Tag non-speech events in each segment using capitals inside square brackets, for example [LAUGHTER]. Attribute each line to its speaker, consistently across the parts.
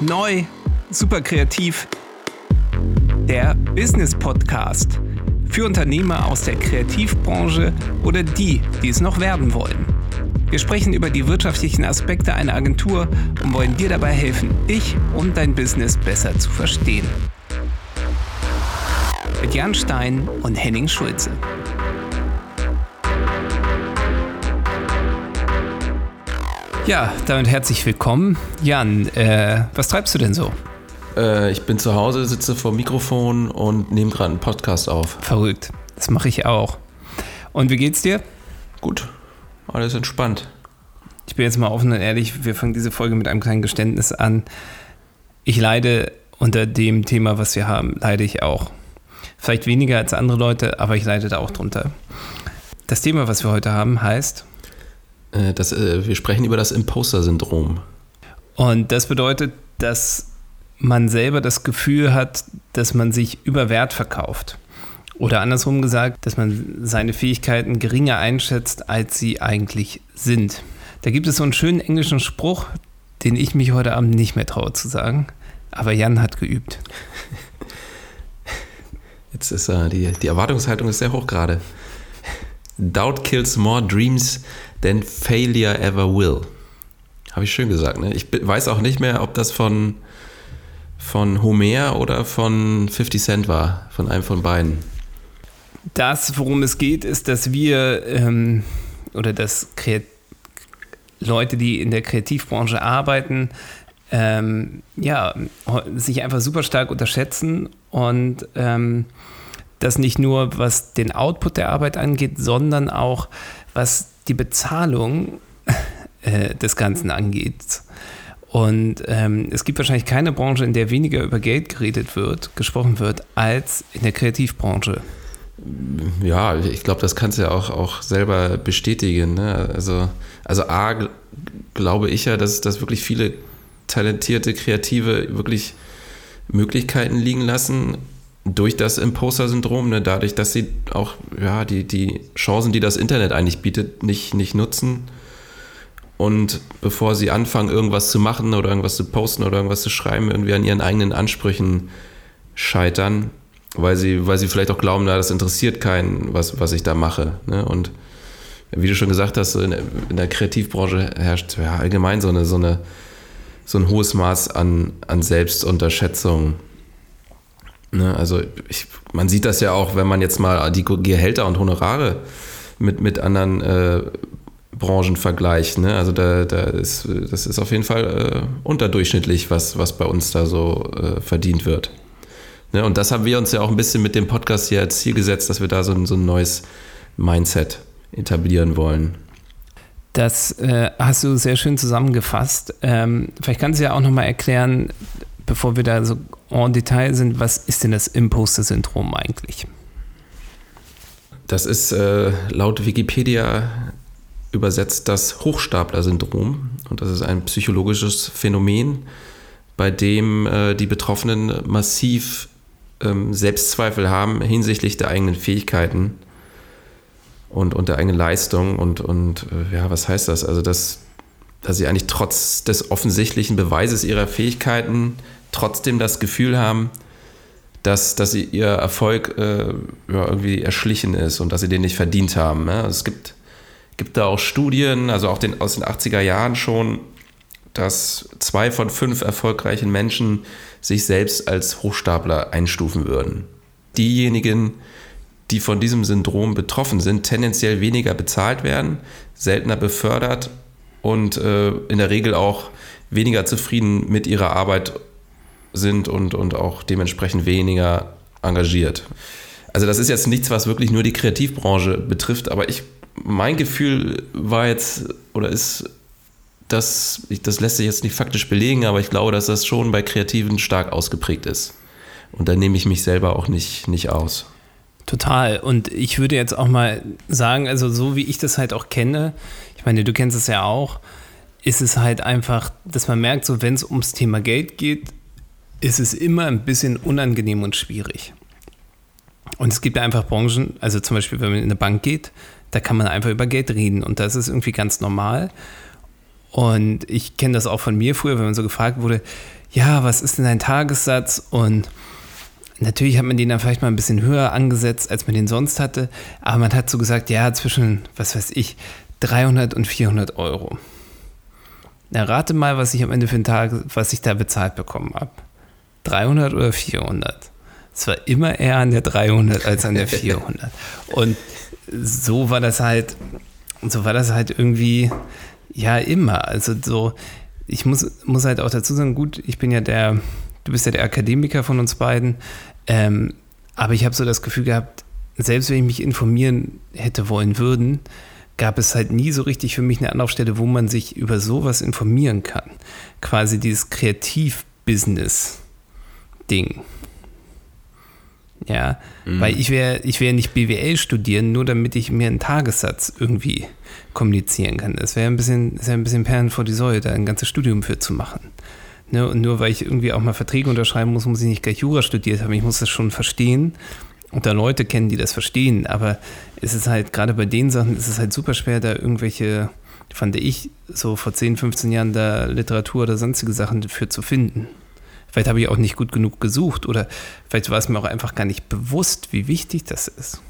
Speaker 1: neu, super kreativ. Der Business Podcast für Unternehmer aus der Kreativbranche oder die, die es noch werden wollen. Wir sprechen über die wirtschaftlichen Aspekte einer Agentur und wollen dir dabei helfen, dich und dein Business besser zu verstehen. Mit Jan Stein und Henning Schulze. Ja, damit herzlich willkommen. Jan, äh, was treibst du denn so?
Speaker 2: Äh, ich bin zu Hause, sitze vor Mikrofon und nehme gerade einen Podcast auf.
Speaker 1: Verrückt. Das mache ich auch. Und wie geht's dir?
Speaker 2: Gut, alles entspannt.
Speaker 1: Ich bin jetzt mal offen und ehrlich, wir fangen diese Folge mit einem kleinen Geständnis an. Ich leide unter dem Thema, was wir haben, leide ich auch. Vielleicht weniger als andere Leute, aber ich leide da auch drunter. Das Thema, was wir heute haben, heißt
Speaker 2: das, äh, wir sprechen über das Imposter-Syndrom.
Speaker 1: Und das bedeutet, dass man selber das Gefühl hat, dass man sich über Wert verkauft. Oder andersrum gesagt, dass man seine Fähigkeiten geringer einschätzt, als sie eigentlich sind. Da gibt es so einen schönen englischen Spruch, den ich mich heute Abend nicht mehr traue zu sagen. Aber Jan hat geübt. [LAUGHS]
Speaker 2: Jetzt ist äh, die, die Erwartungshaltung ist sehr hoch gerade. Doubt kills more dreams than failure ever will. Habe ich schön gesagt, ne? Ich weiß auch nicht mehr, ob das von, von Homer oder von 50 Cent war, von einem von beiden.
Speaker 1: Das, worum es geht, ist, dass wir ähm, oder dass Kreat Leute, die in der Kreativbranche arbeiten, ähm, ja, sich einfach super stark unterschätzen und ähm, das nicht nur was den Output der Arbeit angeht, sondern auch was die Bezahlung äh, des Ganzen angeht. Und ähm, es gibt wahrscheinlich keine Branche, in der weniger über Geld geredet wird, gesprochen wird, als in der Kreativbranche.
Speaker 2: Ja, ich glaube, das kannst du ja auch, auch selber bestätigen. Ne? Also, also A, glaube ich ja, dass, dass wirklich viele talentierte Kreative wirklich Möglichkeiten liegen lassen, durch das Imposter-Syndrom, ne, dadurch, dass sie auch ja, die, die Chancen, die das Internet eigentlich bietet, nicht, nicht nutzen. Und bevor sie anfangen, irgendwas zu machen oder irgendwas zu posten oder irgendwas zu schreiben, irgendwie an ihren eigenen Ansprüchen scheitern, weil sie, weil sie vielleicht auch glauben, na, das interessiert keinen, was, was ich da mache. Ne? Und wie du schon gesagt hast, in, in der Kreativbranche herrscht ja, allgemein so, eine, so, eine, so ein hohes Maß an, an Selbstunterschätzung Ne, also ich, man sieht das ja auch, wenn man jetzt mal die Gehälter und Honorare mit, mit anderen äh, Branchen vergleicht. Ne? Also da, da ist, das ist auf jeden Fall äh, unterdurchschnittlich, was, was bei uns da so äh, verdient wird. Ne? Und das haben wir uns ja auch ein bisschen mit dem Podcast hier als Ziel gesetzt, dass wir da so ein, so ein neues Mindset etablieren wollen.
Speaker 1: Das äh, hast du sehr schön zusammengefasst. Ähm, vielleicht kannst du ja auch nochmal erklären, bevor wir da so en Detail sind, was ist denn das Imposter-Syndrom eigentlich?
Speaker 2: Das ist äh, laut Wikipedia übersetzt das Hochstapler-Syndrom. Und das ist ein psychologisches Phänomen, bei dem äh, die Betroffenen massiv ähm, Selbstzweifel haben hinsichtlich der eigenen Fähigkeiten und, und der eigenen Leistung. Und, und äh, ja, was heißt das? Also, dass, dass sie eigentlich trotz des offensichtlichen Beweises ihrer Fähigkeiten trotzdem das Gefühl haben, dass, dass ihr Erfolg äh, ja, irgendwie erschlichen ist und dass sie den nicht verdient haben. Ne? Es gibt, gibt da auch Studien, also auch den, aus den 80er Jahren schon, dass zwei von fünf erfolgreichen Menschen sich selbst als Hochstapler einstufen würden. Diejenigen, die von diesem Syndrom betroffen sind, tendenziell weniger bezahlt werden, seltener befördert und äh, in der Regel auch weniger zufrieden mit ihrer Arbeit sind und, und auch dementsprechend weniger engagiert. Also das ist jetzt nichts, was wirklich nur die Kreativbranche betrifft, aber ich, mein Gefühl war jetzt oder ist, dass, das lässt sich jetzt nicht faktisch belegen, aber ich glaube, dass das schon bei Kreativen stark ausgeprägt ist. Und da nehme ich mich selber auch nicht, nicht aus.
Speaker 1: Total. Und ich würde jetzt auch mal sagen, also so wie ich das halt auch kenne, ich meine, du kennst es ja auch, ist es halt einfach, dass man merkt, so wenn es ums Thema Geld geht, ist es immer ein bisschen unangenehm und schwierig. Und es gibt einfach Branchen, also zum Beispiel, wenn man in eine Bank geht, da kann man einfach über Geld reden und das ist irgendwie ganz normal. Und ich kenne das auch von mir früher, wenn man so gefragt wurde, ja, was ist denn dein Tagessatz? Und natürlich hat man den dann vielleicht mal ein bisschen höher angesetzt, als man den sonst hatte. Aber man hat so gesagt, ja, zwischen, was weiß ich, 300 und 400 Euro. Na, rate mal, was ich am Ende für einen Tag, was ich da bezahlt bekommen habe. 300 oder 400? Es war immer eher an der 300 als an der [LAUGHS] 400. Und so war das halt, so war das halt irgendwie, ja, immer. Also so, ich muss, muss halt auch dazu sagen, gut, ich bin ja der, du bist ja der Akademiker von uns beiden, ähm, aber ich habe so das Gefühl gehabt, selbst wenn ich mich informieren hätte wollen würden, gab es halt nie so richtig für mich eine Anlaufstelle, wo man sich über sowas informieren kann. Quasi dieses Kreativ-Business-Ding. Ja, mhm. weil ich wäre ich wär nicht BWL studieren, nur damit ich mir einen Tagessatz irgendwie kommunizieren kann. Das wäre ein bisschen, ja ein bisschen Perlen vor die Säule, da ein ganzes Studium für zu machen. Ne? Und nur weil ich irgendwie auch mal Verträge unterschreiben muss, muss ich nicht gleich Jura studiert haben. Ich muss das schon verstehen und da Leute kennen, die das verstehen. Aber es ist halt, gerade bei den Sachen, ist es halt super schwer, da irgendwelche, fand ich, so vor 10, 15 Jahren da Literatur oder sonstige Sachen für zu finden. Vielleicht habe ich auch nicht gut genug gesucht oder vielleicht war es mir auch einfach gar nicht bewusst, wie wichtig das ist.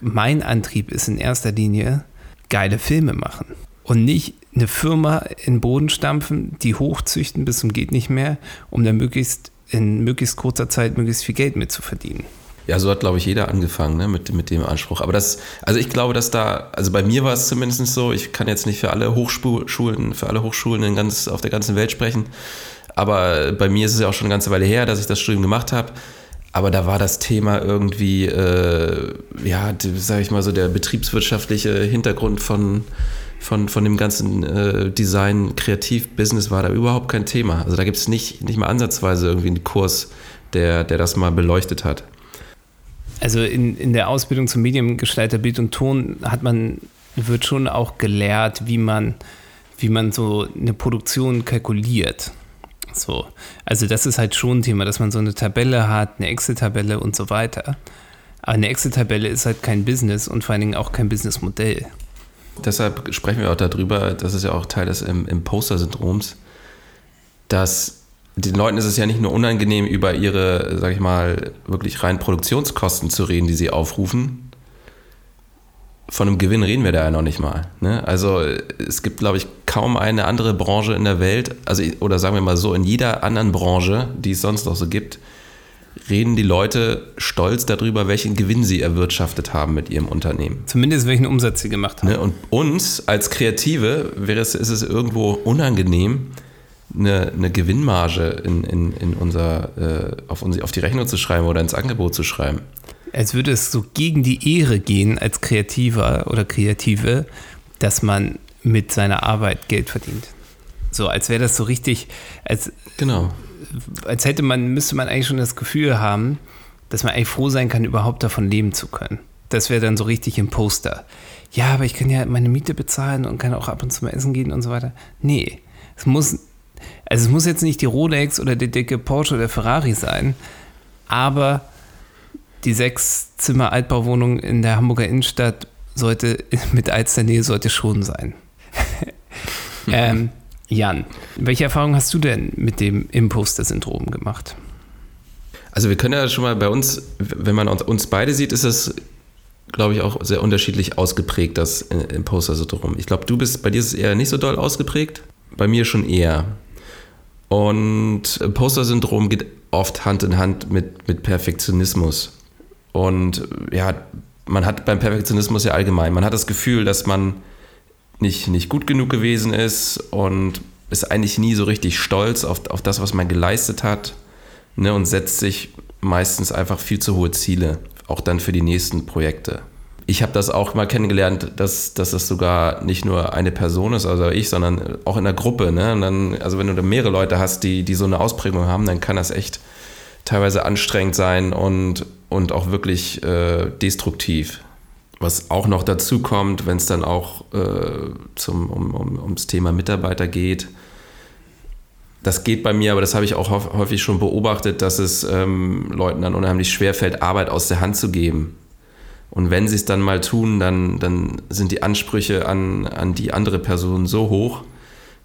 Speaker 1: Mein Antrieb ist in erster Linie geile Filme machen und nicht eine Firma in den Boden stampfen, die hochzüchten bis zum geht nicht mehr, um dann möglichst in möglichst kurzer Zeit möglichst viel Geld mitzuverdienen.
Speaker 2: Ja, so hat, glaube ich, jeder angefangen ne, mit, mit dem Anspruch. Aber das, also ich glaube, dass da, also bei mir war es zumindest so, ich kann jetzt nicht für alle Hochschulen, für alle Hochschulen in ganz, auf der ganzen Welt sprechen, aber bei mir ist es ja auch schon eine ganze Weile her, dass ich das Studium gemacht habe. Aber da war das Thema irgendwie, äh, ja, sage ich mal so, der betriebswirtschaftliche Hintergrund von, von, von dem ganzen äh, Design, Kreativ-Business war da überhaupt kein Thema. Also da gibt es nicht, nicht mal ansatzweise irgendwie einen Kurs, der, der das mal beleuchtet hat.
Speaker 1: Also in, in der Ausbildung zum Mediengestalter Bild und Ton hat man, wird schon auch gelehrt, wie man, wie man so eine Produktion kalkuliert. So. Also das ist halt schon ein Thema, dass man so eine Tabelle hat, eine Excel-Tabelle und so weiter. Aber eine Excel-Tabelle ist halt kein Business und vor allen Dingen auch kein Businessmodell.
Speaker 2: Deshalb sprechen wir auch darüber, das ist ja auch Teil des Imposter-Syndroms, dass den Leuten ist es ja nicht nur unangenehm, über ihre, sag ich mal, wirklich rein Produktionskosten zu reden, die sie aufrufen, von einem Gewinn reden wir da ja noch nicht mal. Ne? Also es gibt, glaube ich, kaum eine andere Branche in der Welt, also oder sagen wir mal so, in jeder anderen Branche, die es sonst noch so gibt, reden die Leute stolz darüber, welchen Gewinn sie erwirtschaftet haben mit ihrem Unternehmen.
Speaker 1: Zumindest welchen Umsatz sie gemacht haben.
Speaker 2: Ne? Und uns als Kreative wäre es, ist es irgendwo unangenehm, eine, eine Gewinnmarge in, in, in unser, äh, auf, auf die Rechnung zu schreiben oder ins Angebot zu schreiben
Speaker 1: als würde es so gegen die Ehre gehen als Kreativer oder Kreative, dass man mit seiner Arbeit Geld verdient. So, als wäre das so richtig, als,
Speaker 2: genau.
Speaker 1: als hätte man, müsste man eigentlich schon das Gefühl haben, dass man eigentlich froh sein kann, überhaupt davon leben zu können. Das wäre dann so richtig im Poster. Ja, aber ich kann ja meine Miete bezahlen und kann auch ab und zu mal essen gehen und so weiter. Nee, es muss, also es muss jetzt nicht die Rolex oder der dicke Porsche oder Ferrari sein, aber die sechs Zimmer Altbauwohnung in der Hamburger Innenstadt sollte [LAUGHS] mit Alsternähe sollte schon sein. [LAUGHS] ähm, Jan, welche Erfahrung hast du denn mit dem Imposter-Syndrom gemacht?
Speaker 2: Also wir können ja schon mal bei uns, wenn man uns beide sieht, ist es, glaube ich, auch sehr unterschiedlich ausgeprägt, das Imposter-Syndrom. Ich glaube, du bist, bei dir ist es eher nicht so doll ausgeprägt, bei mir schon eher. Und Imposter-Syndrom geht oft Hand in Hand mit, mit Perfektionismus. Und ja, man hat beim Perfektionismus ja allgemein, man hat das Gefühl, dass man nicht, nicht gut genug gewesen ist und ist eigentlich nie so richtig stolz auf, auf das, was man geleistet hat ne, und setzt sich meistens einfach viel zu hohe Ziele, auch dann für die nächsten Projekte. Ich habe das auch mal kennengelernt, dass, dass das sogar nicht nur eine Person ist, also ich, sondern auch in der Gruppe. Ne? Dann, also wenn du da mehrere Leute hast, die, die so eine Ausprägung haben, dann kann das echt teilweise anstrengend sein und und auch wirklich äh, destruktiv. Was auch noch dazu kommt, wenn es dann auch äh, zum, um, um, ums Thema Mitarbeiter geht. Das geht bei mir, aber das habe ich auch häufig schon beobachtet, dass es ähm, Leuten dann unheimlich schwer fällt, Arbeit aus der Hand zu geben. Und wenn sie es dann mal tun, dann, dann sind die Ansprüche an, an die andere Person so hoch,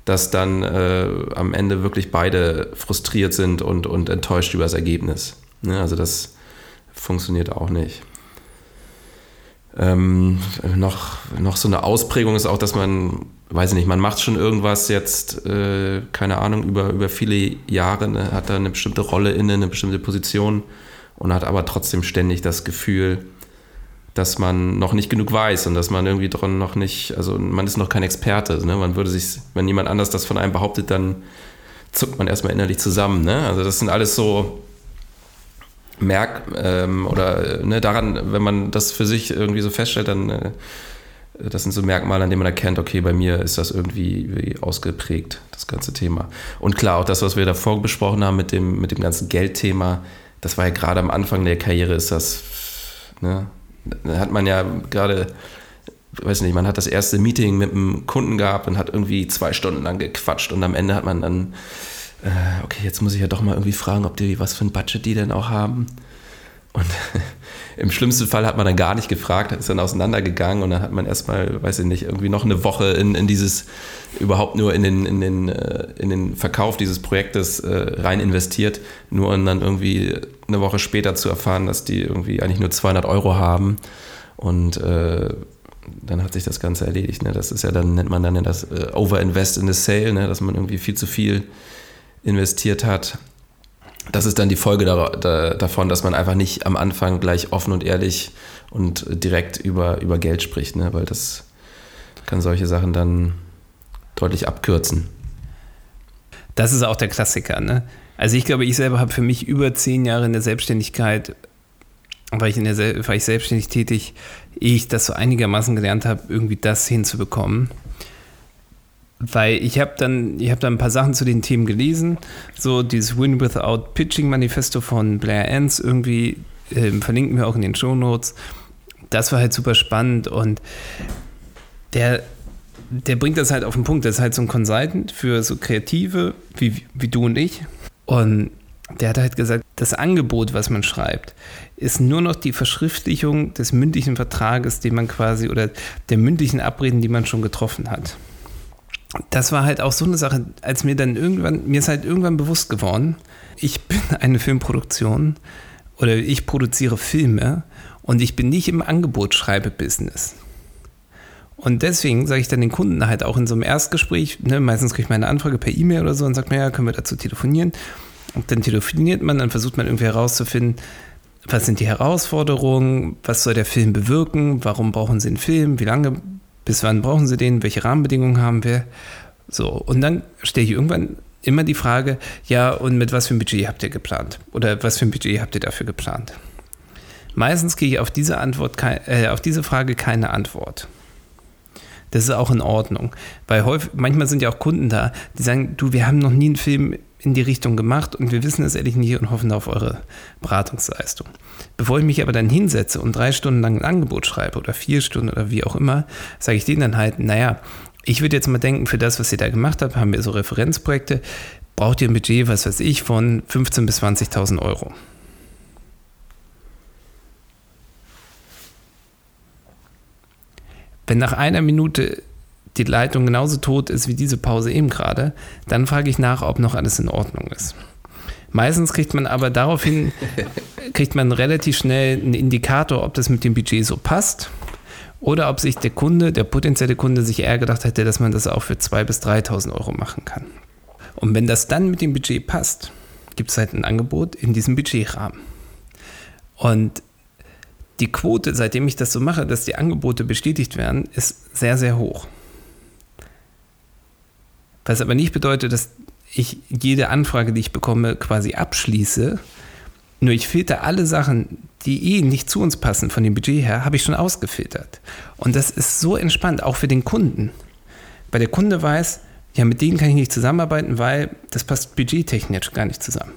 Speaker 2: dass dann äh, am Ende wirklich beide frustriert sind und, und enttäuscht über das Ergebnis. Ne? Also das funktioniert auch nicht. Ähm, noch, noch so eine Ausprägung ist auch, dass man, weiß ich nicht, man macht schon irgendwas jetzt, äh, keine Ahnung, über, über viele Jahre, ne, hat da eine bestimmte Rolle inne, eine bestimmte Position und hat aber trotzdem ständig das Gefühl, dass man noch nicht genug weiß und dass man irgendwie dran noch nicht, also man ist noch kein Experte. Ne? Man würde sich, wenn jemand anders das von einem behauptet, dann zuckt man erstmal innerlich zusammen. Ne? Also das sind alles so Merk ähm, oder ne, daran, wenn man das für sich irgendwie so feststellt, dann äh, das sind so Merkmale, an denen man erkennt, okay, bei mir ist das irgendwie ausgeprägt, das ganze Thema. Und klar, auch das, was wir davor besprochen haben mit dem, mit dem ganzen Geldthema, das war ja gerade am Anfang der Karriere, ist das, ne, da hat man ja gerade, weiß nicht, man hat das erste Meeting mit einem Kunden gehabt und hat irgendwie zwei Stunden lang gequatscht und am Ende hat man dann, äh, okay, jetzt muss ich ja doch mal irgendwie fragen, ob die, was für ein Budget die denn auch haben. Und im schlimmsten Fall hat man dann gar nicht gefragt, ist dann auseinandergegangen und dann hat man erstmal, weiß ich nicht, irgendwie noch eine Woche in, in dieses, überhaupt nur in den, in, den, äh, in den Verkauf dieses Projektes äh, rein investiert, nur um dann irgendwie eine Woche später zu erfahren, dass die irgendwie eigentlich nur 200 Euro haben und äh, dann hat sich das Ganze erledigt. Ne? Das ist ja dann, nennt man dann das Overinvest in the Sale, ne? dass man irgendwie viel zu viel investiert hat das ist dann die Folge da, da, davon, dass man einfach nicht am Anfang gleich offen und ehrlich und direkt über, über Geld spricht, ne? weil das kann solche Sachen dann deutlich abkürzen.
Speaker 1: Das ist auch der Klassiker. Ne? Also ich glaube, ich selber habe für mich über zehn Jahre in der Selbstständigkeit, war ich, in der, war ich selbstständig tätig, ehe ich das so einigermaßen gelernt habe, irgendwie das hinzubekommen weil ich habe dann, ich habe dann ein paar Sachen zu den Themen gelesen, so dieses Win Without Pitching Manifesto von Blair Enns irgendwie äh, verlinken wir auch in den Show Notes. Das war halt super spannend und der, der bringt das halt auf den Punkt. Der ist halt so ein Consultant für so Kreative wie, wie du und ich und der hat halt gesagt, das Angebot, was man schreibt, ist nur noch die Verschriftlichung des mündlichen Vertrages, den man quasi oder der mündlichen Abreden, die man schon getroffen hat das war halt auch so eine Sache, als mir dann irgendwann, mir ist halt irgendwann bewusst geworden, ich bin [LAUGHS] eine Filmproduktion oder ich produziere Filme und ich bin nicht im Angebotsschreibe-Business. Und deswegen sage ich dann den Kunden halt auch in so einem Erstgespräch, ne, meistens kriege ich meine Anfrage per E-Mail oder so und sagt mir, ja, können wir dazu telefonieren? Und dann telefoniert man, dann versucht man irgendwie herauszufinden, was sind die Herausforderungen, was soll der Film bewirken, warum brauchen sie einen Film, wie lange bis wann brauchen Sie den? Welche Rahmenbedingungen haben wir? So, und dann stelle ich irgendwann immer die Frage, ja, und mit was für ein Budget habt ihr geplant? Oder was für ein Budget habt ihr dafür geplant? Meistens kriege ich auf diese, Antwort, äh, auf diese Frage keine Antwort. Das ist auch in Ordnung, weil häufig, manchmal sind ja auch Kunden da, die sagen, du, wir haben noch nie einen Film in die Richtung gemacht und wir wissen es ehrlich nicht und hoffen auf eure Beratungsleistung. Bevor ich mich aber dann hinsetze und drei Stunden lang ein Angebot schreibe oder vier Stunden oder wie auch immer, sage ich denen dann halt, naja, ich würde jetzt mal denken, für das, was ihr da gemacht habt, haben wir so Referenzprojekte, braucht ihr ein Budget, was weiß ich, von 15.000 bis 20.000 Euro. Wenn nach einer Minute die Leitung genauso tot ist wie diese Pause eben gerade, dann frage ich nach, ob noch alles in Ordnung ist. Meistens kriegt man aber daraufhin, [LAUGHS] kriegt man relativ schnell einen Indikator, ob das mit dem Budget so passt oder ob sich der Kunde, der potenzielle Kunde sich eher gedacht hätte, dass man das auch für 2.000 bis 3.000 Euro machen kann. Und wenn das dann mit dem Budget passt, gibt es halt ein Angebot in diesem Budgetrahmen. Und die Quote, seitdem ich das so mache, dass die Angebote bestätigt werden, ist sehr, sehr hoch. Was aber nicht bedeutet, dass ich jede Anfrage, die ich bekomme, quasi abschließe. Nur ich filter alle Sachen, die eh nicht zu uns passen von dem Budget her, habe ich schon ausgefiltert. Und das ist so entspannt, auch für den Kunden. Weil der Kunde weiß, ja, mit denen kann ich nicht zusammenarbeiten, weil das passt budgettechnisch gar nicht zusammen.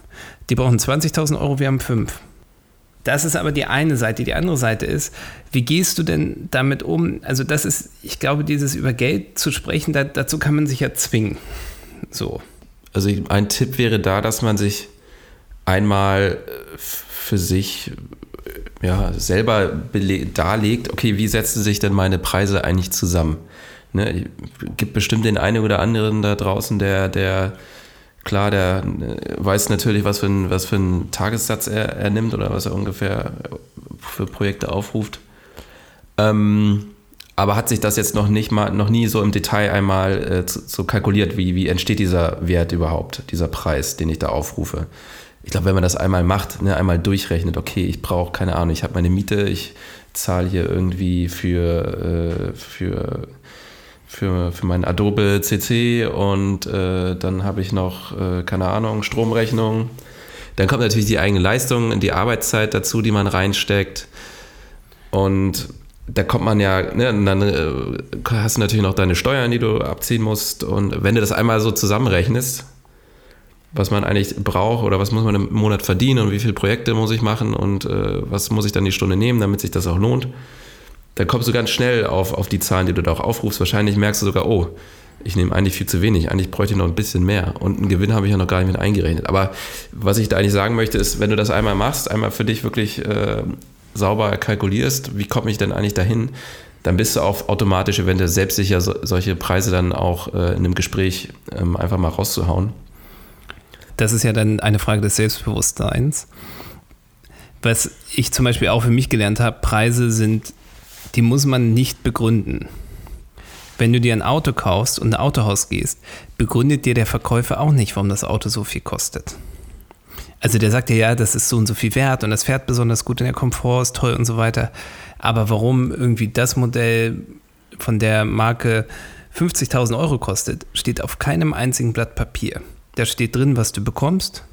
Speaker 1: Die brauchen 20.000 Euro, wir haben 5. Das ist aber die eine Seite. Die andere Seite ist, wie gehst du denn damit um? Also das ist, ich glaube, dieses über Geld zu sprechen, da, dazu kann man sich ja zwingen. So.
Speaker 2: Also ein Tipp wäre da, dass man sich einmal äh, für sich äh, ja, selber darlegt, okay, wie setzen sich denn meine Preise eigentlich zusammen? Ne, gibt bestimmt den einen oder anderen da draußen, der, der klar, der äh, weiß natürlich, was für, ein, was für einen Tagessatz er, er nimmt oder was er ungefähr für Projekte aufruft. Ähm, aber hat sich das jetzt noch nicht mal, noch nie so im Detail einmal äh, so kalkuliert, wie, wie entsteht dieser Wert überhaupt, dieser Preis, den ich da aufrufe? Ich glaube, wenn man das einmal macht, ne, einmal durchrechnet, okay, ich brauche, keine Ahnung, ich habe meine Miete, ich zahle hier irgendwie für, äh, für, für, für mein Adobe CC und äh, dann habe ich noch, äh, keine Ahnung, Stromrechnung. Dann kommt natürlich die eigene Leistung, die Arbeitszeit dazu, die man reinsteckt. Und da kommt man ja, ne, dann äh, hast du natürlich noch deine Steuern, die du abziehen musst. Und wenn du das einmal so zusammenrechnest, was man eigentlich braucht oder was muss man im Monat verdienen und wie viele Projekte muss ich machen und äh, was muss ich dann die Stunde nehmen, damit sich das auch lohnt, dann kommst du ganz schnell auf, auf die Zahlen, die du da auch aufrufst. Wahrscheinlich merkst du sogar, oh, ich nehme eigentlich viel zu wenig, eigentlich bräuchte ich noch ein bisschen mehr und einen Gewinn habe ich ja noch gar nicht mit eingerechnet. Aber was ich da eigentlich sagen möchte, ist, wenn du das einmal machst, einmal für dich wirklich äh, sauber kalkulierst, wie komme ich denn eigentlich dahin, dann bist du auch automatisch eventuell selbstsicher, so, solche Preise dann auch äh, in einem Gespräch ähm, einfach mal rauszuhauen.
Speaker 1: Das ist ja dann eine Frage des Selbstbewusstseins. Was ich zum Beispiel auch für mich gelernt habe, Preise sind, die muss man nicht begründen. Wenn du dir ein Auto kaufst und ein Autohaus gehst, begründet dir der Verkäufer auch nicht, warum das Auto so viel kostet. Also der sagt ja, ja, das ist so und so viel wert und das fährt besonders gut und der Komfort ist toll und so weiter. Aber warum irgendwie das Modell von der Marke 50.000 Euro kostet, steht auf keinem einzigen Blatt Papier. Da steht drin, was du bekommst.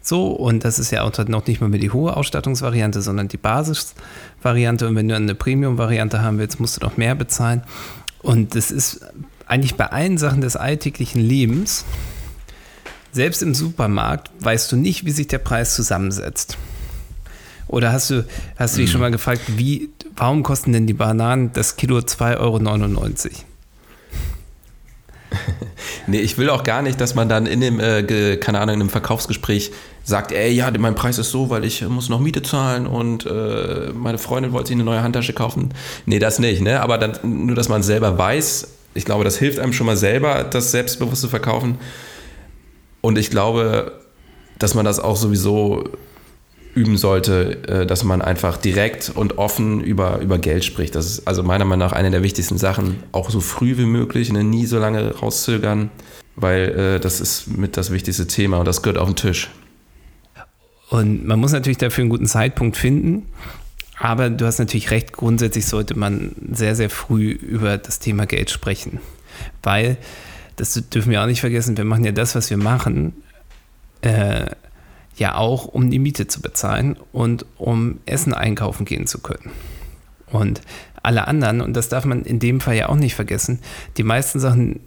Speaker 1: So, und das ist ja auch noch nicht mal mehr die hohe Ausstattungsvariante, sondern die Basisvariante. Und wenn du eine Premium-Variante haben willst, musst du noch mehr bezahlen. Und das ist eigentlich bei allen Sachen des alltäglichen Lebens selbst im Supermarkt weißt du nicht, wie sich der Preis zusammensetzt. Oder hast du, hast du dich schon mal gefragt, wie, warum kosten denn die Bananen das Kilo 2,99 Euro? [LAUGHS]
Speaker 2: nee, ich will auch gar nicht, dass man dann in dem, äh, keine Ahnung, in einem Verkaufsgespräch sagt, ey, ja, mein Preis ist so, weil ich muss noch Miete zahlen und äh, meine Freundin wollte sich eine neue Handtasche kaufen. Nee, das nicht, ne? Aber dann, nur, dass man selber weiß, ich glaube, das hilft einem schon mal selber, das selbstbewusste Verkaufen. Und ich glaube, dass man das auch sowieso üben sollte, äh, dass man einfach direkt und offen über, über Geld spricht. Das ist also meiner Meinung nach eine der wichtigsten Sachen. Auch so früh wie möglich, ne? nie so lange rauszögern, weil äh, das ist mit das wichtigste Thema und das gehört auf den Tisch.
Speaker 1: Und man muss natürlich dafür einen guten Zeitpunkt finden. Aber du hast natürlich recht, grundsätzlich sollte man sehr, sehr früh über das Thema Geld sprechen. Weil das dürfen wir auch nicht vergessen, wir machen ja das, was wir machen, äh, ja auch, um die Miete zu bezahlen und um Essen einkaufen gehen zu können. Und alle anderen, und das darf man in dem Fall ja auch nicht vergessen, die meisten Sachen,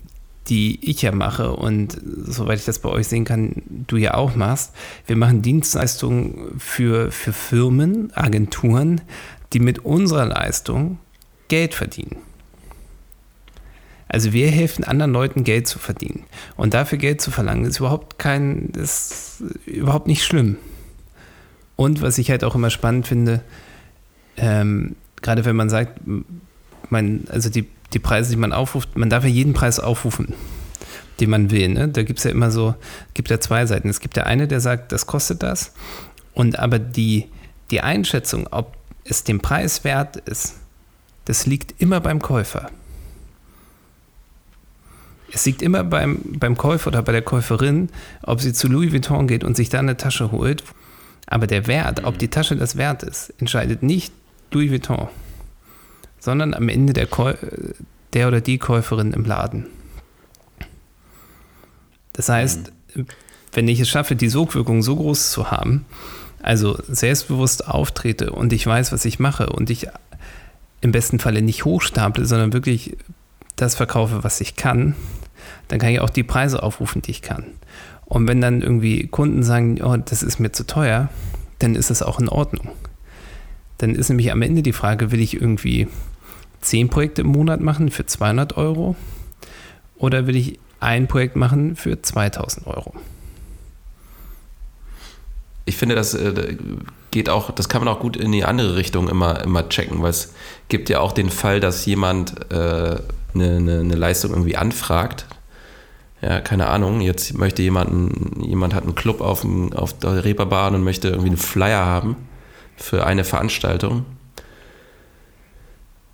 Speaker 1: die ich ja mache und soweit ich das bei euch sehen kann, du ja auch machst, wir machen Dienstleistungen für, für Firmen, Agenturen, die mit unserer Leistung Geld verdienen. Also wir helfen anderen Leuten Geld zu verdienen. Und dafür Geld zu verlangen, ist überhaupt kein, ist überhaupt nicht schlimm. Und was ich halt auch immer spannend finde, ähm, gerade wenn man sagt, man, also die, die Preise, die man aufruft, man darf ja jeden Preis aufrufen, den man will. Ne? Da gibt es ja immer so, gibt ja zwei Seiten. Es gibt der eine, der sagt, das kostet das. Und aber die, die Einschätzung, ob es dem Preis wert ist, das liegt immer beim Käufer. Es liegt immer beim, beim Käufer oder bei der Käuferin, ob sie zu Louis Vuitton geht und sich da eine Tasche holt. Aber der Wert, ob die Tasche das wert ist, entscheidet nicht Louis Vuitton, sondern am Ende der, Käu der oder die Käuferin im Laden. Das heißt, wenn ich es schaffe, die Sogwirkung so groß zu haben, also selbstbewusst auftrete und ich weiß, was ich mache und ich im besten Falle nicht hochstaple, sondern wirklich das verkaufe, was ich kann, dann kann ich auch die Preise aufrufen, die ich kann. Und wenn dann irgendwie Kunden sagen, oh, das ist mir zu teuer, dann ist das auch in Ordnung. Dann ist nämlich am Ende die Frage, will ich irgendwie 10 Projekte im Monat machen für 200 Euro oder will ich ein Projekt machen für 2000 Euro?
Speaker 2: ich finde, das äh, geht auch, das kann man auch gut in die andere Richtung immer, immer checken, weil es gibt ja auch den Fall, dass jemand äh, eine, eine, eine Leistung irgendwie anfragt. Ja, keine Ahnung, jetzt möchte jemand, jemand hat einen Club auf, dem, auf der Reeperbahn und möchte irgendwie einen Flyer haben für eine Veranstaltung.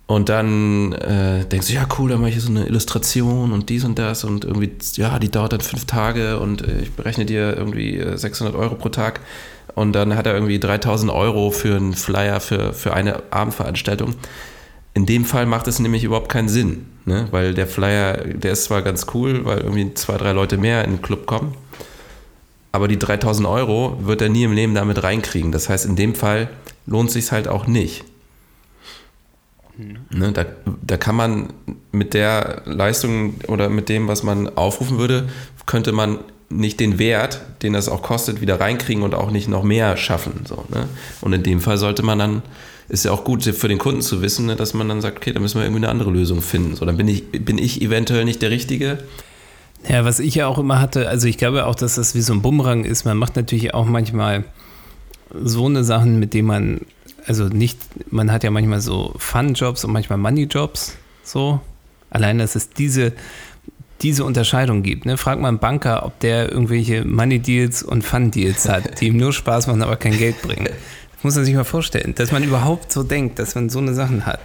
Speaker 2: Und dann äh, denkst du, ja cool, dann mache ich so eine Illustration und dies und das und irgendwie, ja, die dauert dann fünf Tage und äh, ich berechne dir irgendwie 600 äh, Euro pro Tag. Und dann hat er irgendwie 3000 Euro für einen Flyer für, für eine Abendveranstaltung. In dem Fall macht es nämlich überhaupt keinen Sinn, ne? weil der Flyer, der ist zwar ganz cool, weil irgendwie zwei, drei Leute mehr in den Club kommen, aber die 3000 Euro wird er nie im Leben damit reinkriegen. Das heißt, in dem Fall lohnt sich halt auch nicht. Ne, da, da kann man mit der Leistung oder mit dem, was man aufrufen würde, könnte man nicht den Wert, den das auch kostet, wieder reinkriegen und auch nicht noch mehr schaffen. So, ne? Und in dem Fall sollte man dann, ist ja auch gut für den Kunden zu wissen, ne, dass man dann sagt, okay, da müssen wir irgendwie eine andere Lösung finden. So, dann bin ich, bin ich eventuell nicht der Richtige.
Speaker 1: Ja, was ich ja auch immer hatte, also ich glaube auch, dass das wie so ein Bumerang ist. Man macht natürlich auch manchmal so eine Sachen, mit denen man also nicht, man hat ja manchmal so Fun-Jobs und manchmal Money-Jobs, so. Allein, dass es diese, diese Unterscheidung gibt. Ne? Frag mal einen Banker, ob der irgendwelche Money-Deals und Fun-Deals hat, die ihm nur Spaß machen, aber kein Geld bringen. Das muss man sich mal vorstellen, dass man überhaupt so denkt, dass man so eine Sachen hat.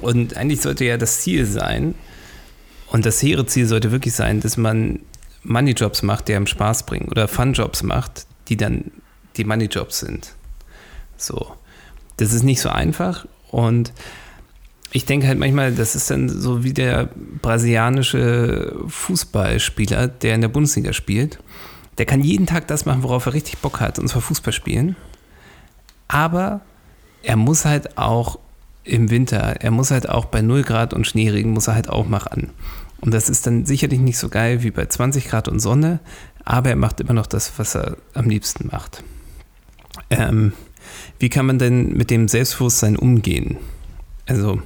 Speaker 1: Und eigentlich sollte ja das Ziel sein, und das hehre Ziel sollte wirklich sein, dass man Money-Jobs macht, die einem Spaß bringen, oder Fun-Jobs macht, die dann die Money-Jobs sind. So. Das ist nicht so einfach und ich denke halt manchmal, das ist dann so wie der brasilianische Fußballspieler, der in der Bundesliga spielt. Der kann jeden Tag das machen, worauf er richtig Bock hat, und zwar Fußball spielen. Aber er muss halt auch im Winter, er muss halt auch bei 0 Grad und Schneeregen, muss er halt auch machen. Und das ist dann sicherlich nicht so geil wie bei 20 Grad und Sonne, aber er macht immer noch das, was er am liebsten macht. Ähm, wie kann man denn mit dem Selbstbewusstsein umgehen? Also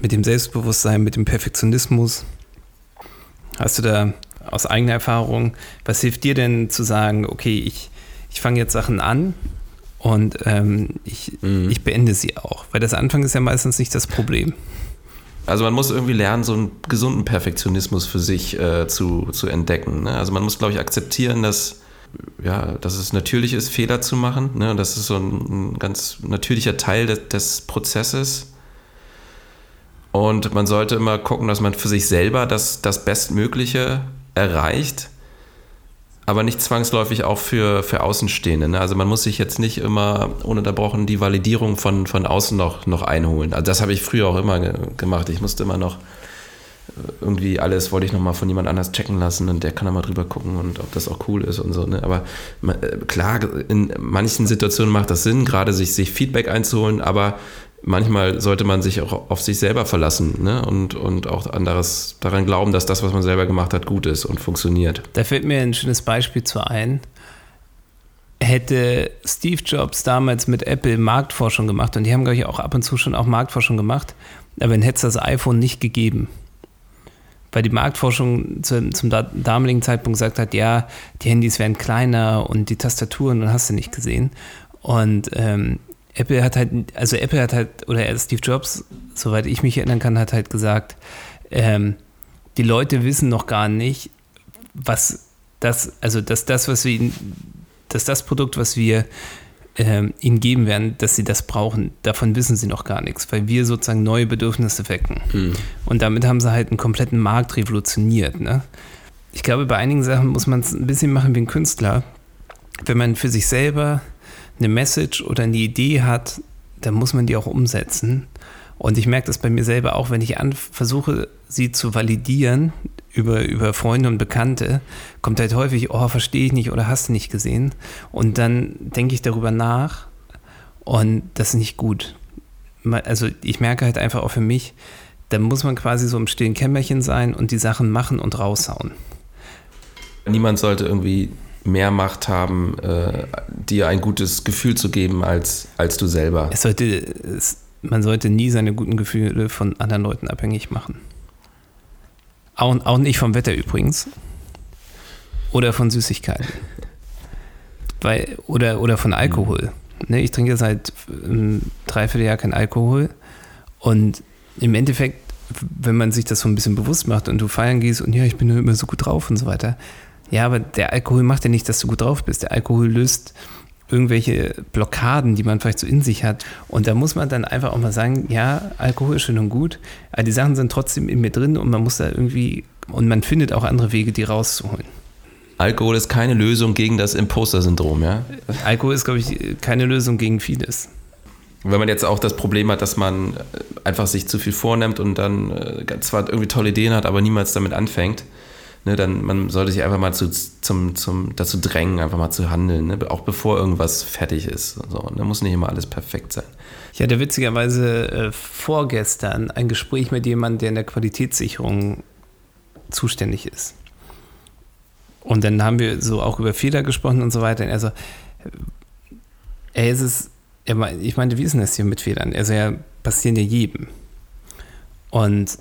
Speaker 1: mit dem Selbstbewusstsein, mit dem Perfektionismus? Hast du da aus eigener Erfahrung, was hilft dir denn zu sagen, okay, ich, ich fange jetzt Sachen an und ähm, ich, mhm. ich beende sie auch? Weil das Anfang ist ja meistens nicht das Problem.
Speaker 2: Also man muss irgendwie lernen, so einen gesunden Perfektionismus für sich äh, zu, zu entdecken. Ne? Also man muss, glaube ich, akzeptieren, dass ja, dass es natürlich ist, Fehler zu machen. Ne? Und das ist so ein, ein ganz natürlicher Teil des, des, Prozesses. Und man sollte immer gucken, dass man für sich selber das, das Bestmögliche erreicht, aber nicht zwangsläufig auch für, für Außenstehende. Ne? Also man muss sich jetzt nicht immer ununterbrochen die Validierung von, von außen noch, noch einholen. Also das habe ich früher auch immer gemacht. Ich musste immer noch irgendwie alles wollte ich nochmal von jemand anders checken lassen und der kann da mal drüber gucken und ob das auch cool ist und so. Ne? Aber äh, klar, in manchen Situationen macht das Sinn, gerade sich, sich Feedback einzuholen, aber manchmal sollte man sich auch auf sich selber verlassen ne? und, und auch anderes daran glauben, dass das, was man selber gemacht hat, gut ist und funktioniert.
Speaker 1: Da fällt mir ein schönes Beispiel zu ein. Hätte Steve Jobs damals mit Apple Marktforschung gemacht, und die haben, glaube ich, auch ab und zu schon auch Marktforschung gemacht, aber dann hätte es das iPhone nicht gegeben weil die Marktforschung zu, zum damaligen Zeitpunkt gesagt hat, ja, die Handys werden kleiner und die Tastaturen und hast du nicht gesehen. Und ähm, Apple hat halt, also Apple hat halt, oder Steve Jobs, soweit ich mich erinnern kann, hat halt gesagt, ähm, die Leute wissen noch gar nicht, was das, also dass das, was wir, dass das Produkt, was wir äh, ihnen geben werden, dass sie das brauchen. Davon wissen sie noch gar nichts, weil wir sozusagen neue Bedürfnisse wecken. Mhm. Und damit haben sie halt einen kompletten Markt revolutioniert. Ne? Ich glaube, bei einigen Sachen muss man es ein bisschen machen wie ein Künstler. Wenn man für sich selber eine Message oder eine Idee hat, dann muss man die auch umsetzen. Und ich merke das bei mir selber auch, wenn ich an, versuche, sie zu validieren, über, über Freunde und Bekannte, kommt halt häufig, oh, verstehe ich nicht oder hast du nicht gesehen. Und dann denke ich darüber nach und das ist nicht gut. Also ich merke halt einfach auch für mich, da muss man quasi so im stillen Kämmerchen sein und die Sachen machen und raushauen.
Speaker 2: Niemand sollte irgendwie mehr Macht haben, äh, dir ein gutes Gefühl zu geben als, als du selber.
Speaker 1: Es sollte, es, man sollte nie seine guten Gefühle von anderen Leuten abhängig machen. Auch, auch nicht vom Wetter übrigens. Oder von Süßigkeiten. [LAUGHS] Weil, oder, oder von Alkohol. Ne, ich trinke seit einem Dreivierteljahr kein Alkohol und im Endeffekt, wenn man sich das so ein bisschen bewusst macht und du feiern gehst und ja, ich bin immer so gut drauf und so weiter, ja, aber der Alkohol macht ja nicht, dass du gut drauf bist. Der Alkohol löst irgendwelche Blockaden, die man vielleicht so in sich hat. Und da muss man dann einfach auch mal sagen, ja, Alkohol ist schön und gut, aber die Sachen sind trotzdem in mir drin und man muss da irgendwie, und man findet auch andere Wege, die rauszuholen.
Speaker 2: Alkohol ist keine Lösung gegen das Imposter-Syndrom, ja?
Speaker 1: Alkohol ist, glaube ich, keine Lösung gegen vieles.
Speaker 2: Wenn man jetzt auch das Problem hat, dass man einfach sich zu viel vornimmt und dann äh, zwar irgendwie tolle Ideen hat, aber niemals damit anfängt, ne, dann man sollte sich einfach mal zu, zum, zum, dazu drängen, einfach mal zu handeln, ne, auch bevor irgendwas fertig ist. So, da muss nicht immer alles perfekt sein.
Speaker 1: Ich hatte witzigerweise äh, vorgestern ein Gespräch mit jemandem, der in der Qualitätssicherung zuständig ist. Und dann haben wir so auch über Fehler gesprochen und so weiter. Und er so, ey, es ist, ich meinte, wie ist denn das hier mit Fehlern? Er so, ja, passieren ja jedem. Und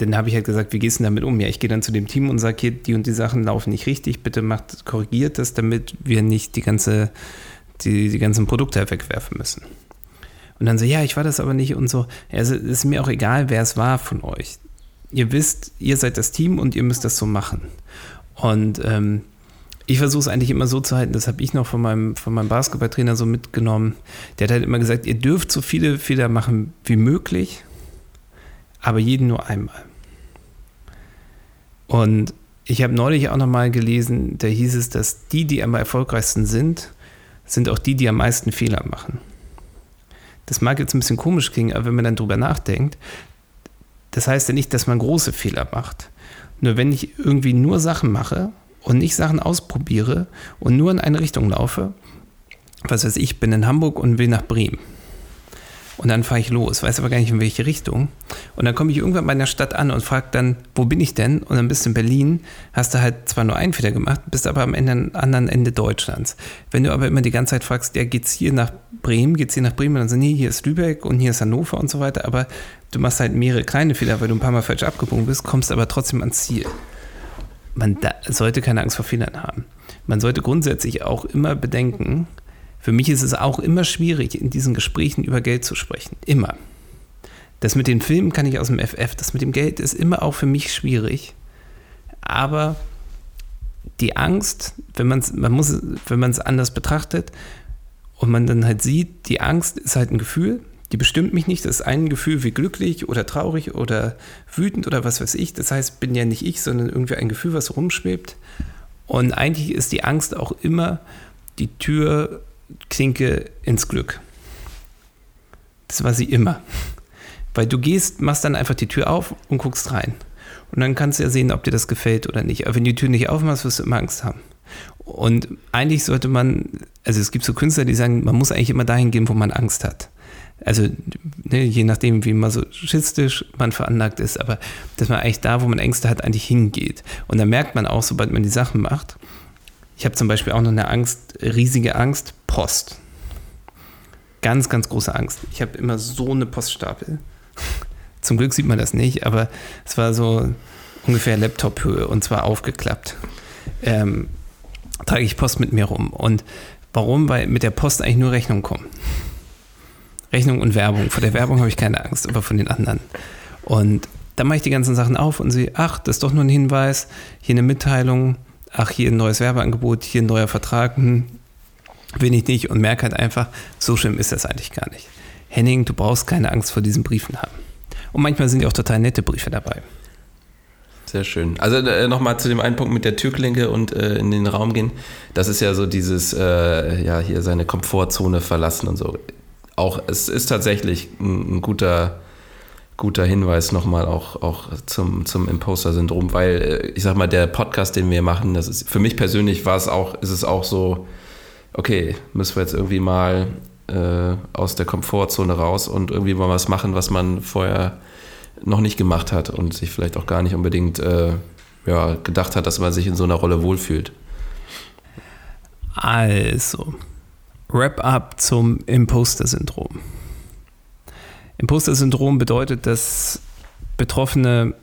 Speaker 1: dann habe ich halt gesagt, wie gehst du damit um? Ja, ich gehe dann zu dem Team und sage, hier, die und die Sachen laufen nicht richtig, bitte macht, korrigiert das, damit wir nicht die, ganze, die, die ganzen Produkte wegwerfen müssen. Und dann so, ja, ich war das aber nicht und so. Also es ist mir auch egal, wer es war von euch. Ihr wisst, ihr seid das Team und ihr müsst das so machen. Und ähm, ich versuche es eigentlich immer so zu halten, das habe ich noch von meinem, von meinem Basketballtrainer so mitgenommen. Der hat halt immer gesagt, ihr dürft so viele Fehler machen wie möglich, aber jeden nur einmal. Und ich habe neulich auch nochmal gelesen, da hieß es, dass die, die am erfolgreichsten sind, sind auch die, die am meisten Fehler machen. Das mag jetzt ein bisschen komisch klingen, aber wenn man dann drüber nachdenkt, das heißt ja nicht, dass man große Fehler macht. Nur wenn ich irgendwie nur Sachen mache und nicht Sachen ausprobiere und nur in eine Richtung laufe, was weiß ich, bin in Hamburg und will nach Bremen und dann fahre ich los, weiß aber gar nicht in welche Richtung. Und dann komme ich irgendwann bei einer Stadt an und frage dann, wo bin ich denn? Und dann bist du in Berlin, hast du halt zwar nur einen Fehler gemacht, bist aber am Ende, anderen Ende Deutschlands. Wenn du aber immer die ganze Zeit fragst, ja, geht's hier nach Bremen, geht's hier nach Bremen? dann du, nee, hier ist Lübeck und hier ist Hannover und so weiter, aber du machst halt mehrere kleine Fehler, weil du ein paar Mal falsch abgebogen bist, kommst aber trotzdem ans Ziel. Man sollte keine Angst vor Fehlern haben. Man sollte grundsätzlich auch immer bedenken, für mich ist es auch immer schwierig, in diesen Gesprächen über Geld zu sprechen. Immer. Das mit den Filmen kann ich aus dem FF, das mit dem Geld ist immer auch für mich schwierig. Aber die Angst, wenn man es, anders betrachtet und man dann halt sieht, die Angst ist halt ein Gefühl, die bestimmt mich nicht. Das ist ein Gefühl wie glücklich oder traurig oder wütend oder was weiß ich. Das heißt, bin ja nicht ich, sondern irgendwie ein Gefühl, was rumschwebt. Und eigentlich ist die Angst auch immer die Tür Klinke ins Glück. Das war sie immer. Weil du gehst, machst dann einfach die Tür auf und guckst rein. Und dann kannst du ja sehen, ob dir das gefällt oder nicht. Aber wenn du die Tür nicht aufmachst, wirst du immer Angst haben. Und eigentlich sollte man, also es gibt so Künstler, die sagen, man muss eigentlich immer dahin gehen, wo man Angst hat. Also ne, je nachdem, wie masochistisch man veranlagt ist, aber dass man eigentlich da, wo man Ängste hat, eigentlich hingeht. Und dann merkt man auch, sobald man die Sachen macht, ich habe zum Beispiel auch noch eine Angst, riesige Angst, Post. Ganz, ganz große Angst. Ich habe immer so eine Poststapel. [LAUGHS] Zum Glück sieht man das nicht, aber es war so ungefähr Laptop-Höhe und zwar aufgeklappt. Ähm, trage ich Post mit mir rum. Und warum? Weil mit der Post eigentlich nur Rechnungen kommen. Rechnung und Werbung. Vor der Werbung habe ich keine Angst, aber von den anderen. Und dann mache ich die ganzen Sachen auf und sehe, ach, das ist doch nur ein Hinweis, hier eine Mitteilung, ach, hier ein neues Werbeangebot, hier ein neuer Vertrag, hm, will ich nicht und merke halt einfach, so schlimm ist das eigentlich gar nicht. Henning, du brauchst keine Angst vor diesen Briefen haben. Und manchmal sind ja auch total nette Briefe dabei.
Speaker 2: Sehr schön. Also äh, nochmal zu dem einen Punkt mit der Türklinke und äh, in den Raum gehen. Das ist ja so dieses, äh, ja, hier seine Komfortzone verlassen und so. Auch, es ist tatsächlich ein, ein guter, guter Hinweis nochmal auch, auch zum, zum Imposter-Syndrom, weil äh, ich sag mal, der Podcast, den wir machen, das ist für mich persönlich war es auch, ist es auch so, okay, müssen wir jetzt irgendwie mal äh, aus der Komfortzone raus und irgendwie mal was machen, was man vorher noch nicht gemacht hat und sich vielleicht auch gar nicht unbedingt äh, ja, gedacht hat, dass man sich in so einer Rolle wohlfühlt.
Speaker 1: Also, Wrap-up zum Imposter-Syndrom. Imposter-Syndrom bedeutet, dass Betroffene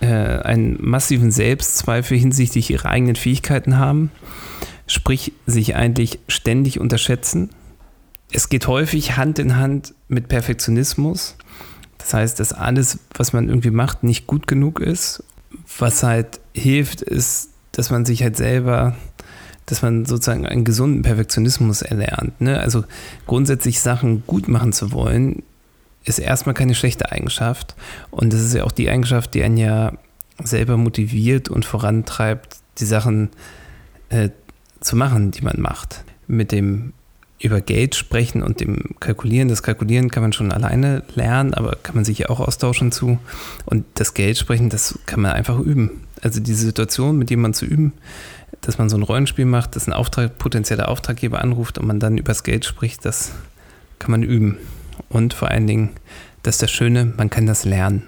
Speaker 1: äh, einen massiven Selbstzweifel hinsichtlich ihrer eigenen Fähigkeiten haben, sprich sich eigentlich ständig unterschätzen. Es geht häufig Hand in Hand mit Perfektionismus. Das heißt, dass alles, was man irgendwie macht, nicht gut genug ist. Was halt hilft, ist, dass man sich halt selber, dass man sozusagen einen gesunden Perfektionismus erlernt. Ne? Also grundsätzlich Sachen gut machen zu wollen, ist erstmal keine schlechte Eigenschaft. Und das ist ja auch die Eigenschaft, die einen ja selber motiviert und vorantreibt, die Sachen äh, zu machen, die man macht. Mit dem über Geld sprechen und dem Kalkulieren. Das Kalkulieren kann man schon alleine lernen, aber kann man sich ja auch austauschen zu. Und das Geld sprechen, das kann man einfach üben. Also diese Situation mit jemandem zu üben, dass man so ein Rollenspiel macht, dass ein Auftrag, potenzieller Auftraggeber anruft und man dann über das Geld spricht, das kann man üben. Und vor allen Dingen, das ist das Schöne, man kann das lernen.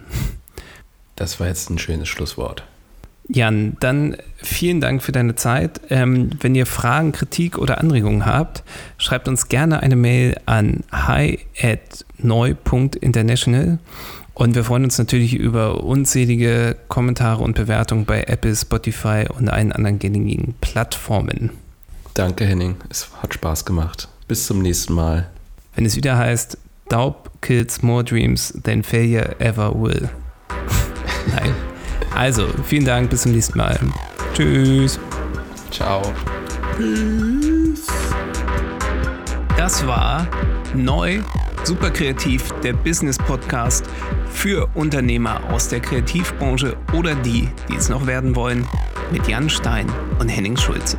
Speaker 2: Das war jetzt ein schönes Schlusswort.
Speaker 1: Jan, dann vielen Dank für deine Zeit. Ähm, wenn ihr Fragen, Kritik oder Anregungen habt, schreibt uns gerne eine Mail an hi at neu.international. Und wir freuen uns natürlich über unzählige Kommentare und Bewertungen bei Apple, Spotify und allen anderen gängigen Plattformen.
Speaker 2: Danke, Henning. Es hat Spaß gemacht. Bis zum nächsten Mal.
Speaker 1: Wenn es wieder heißt, Daub kills more dreams than failure ever will. [LAUGHS] Nein. Also, vielen Dank, bis zum nächsten Mal. Tschüss.
Speaker 2: Ciao.
Speaker 1: Peace. Das war neu, super kreativ, der Business Podcast für Unternehmer aus der Kreativbranche oder die, die es noch werden wollen, mit Jan Stein und Henning Schulze.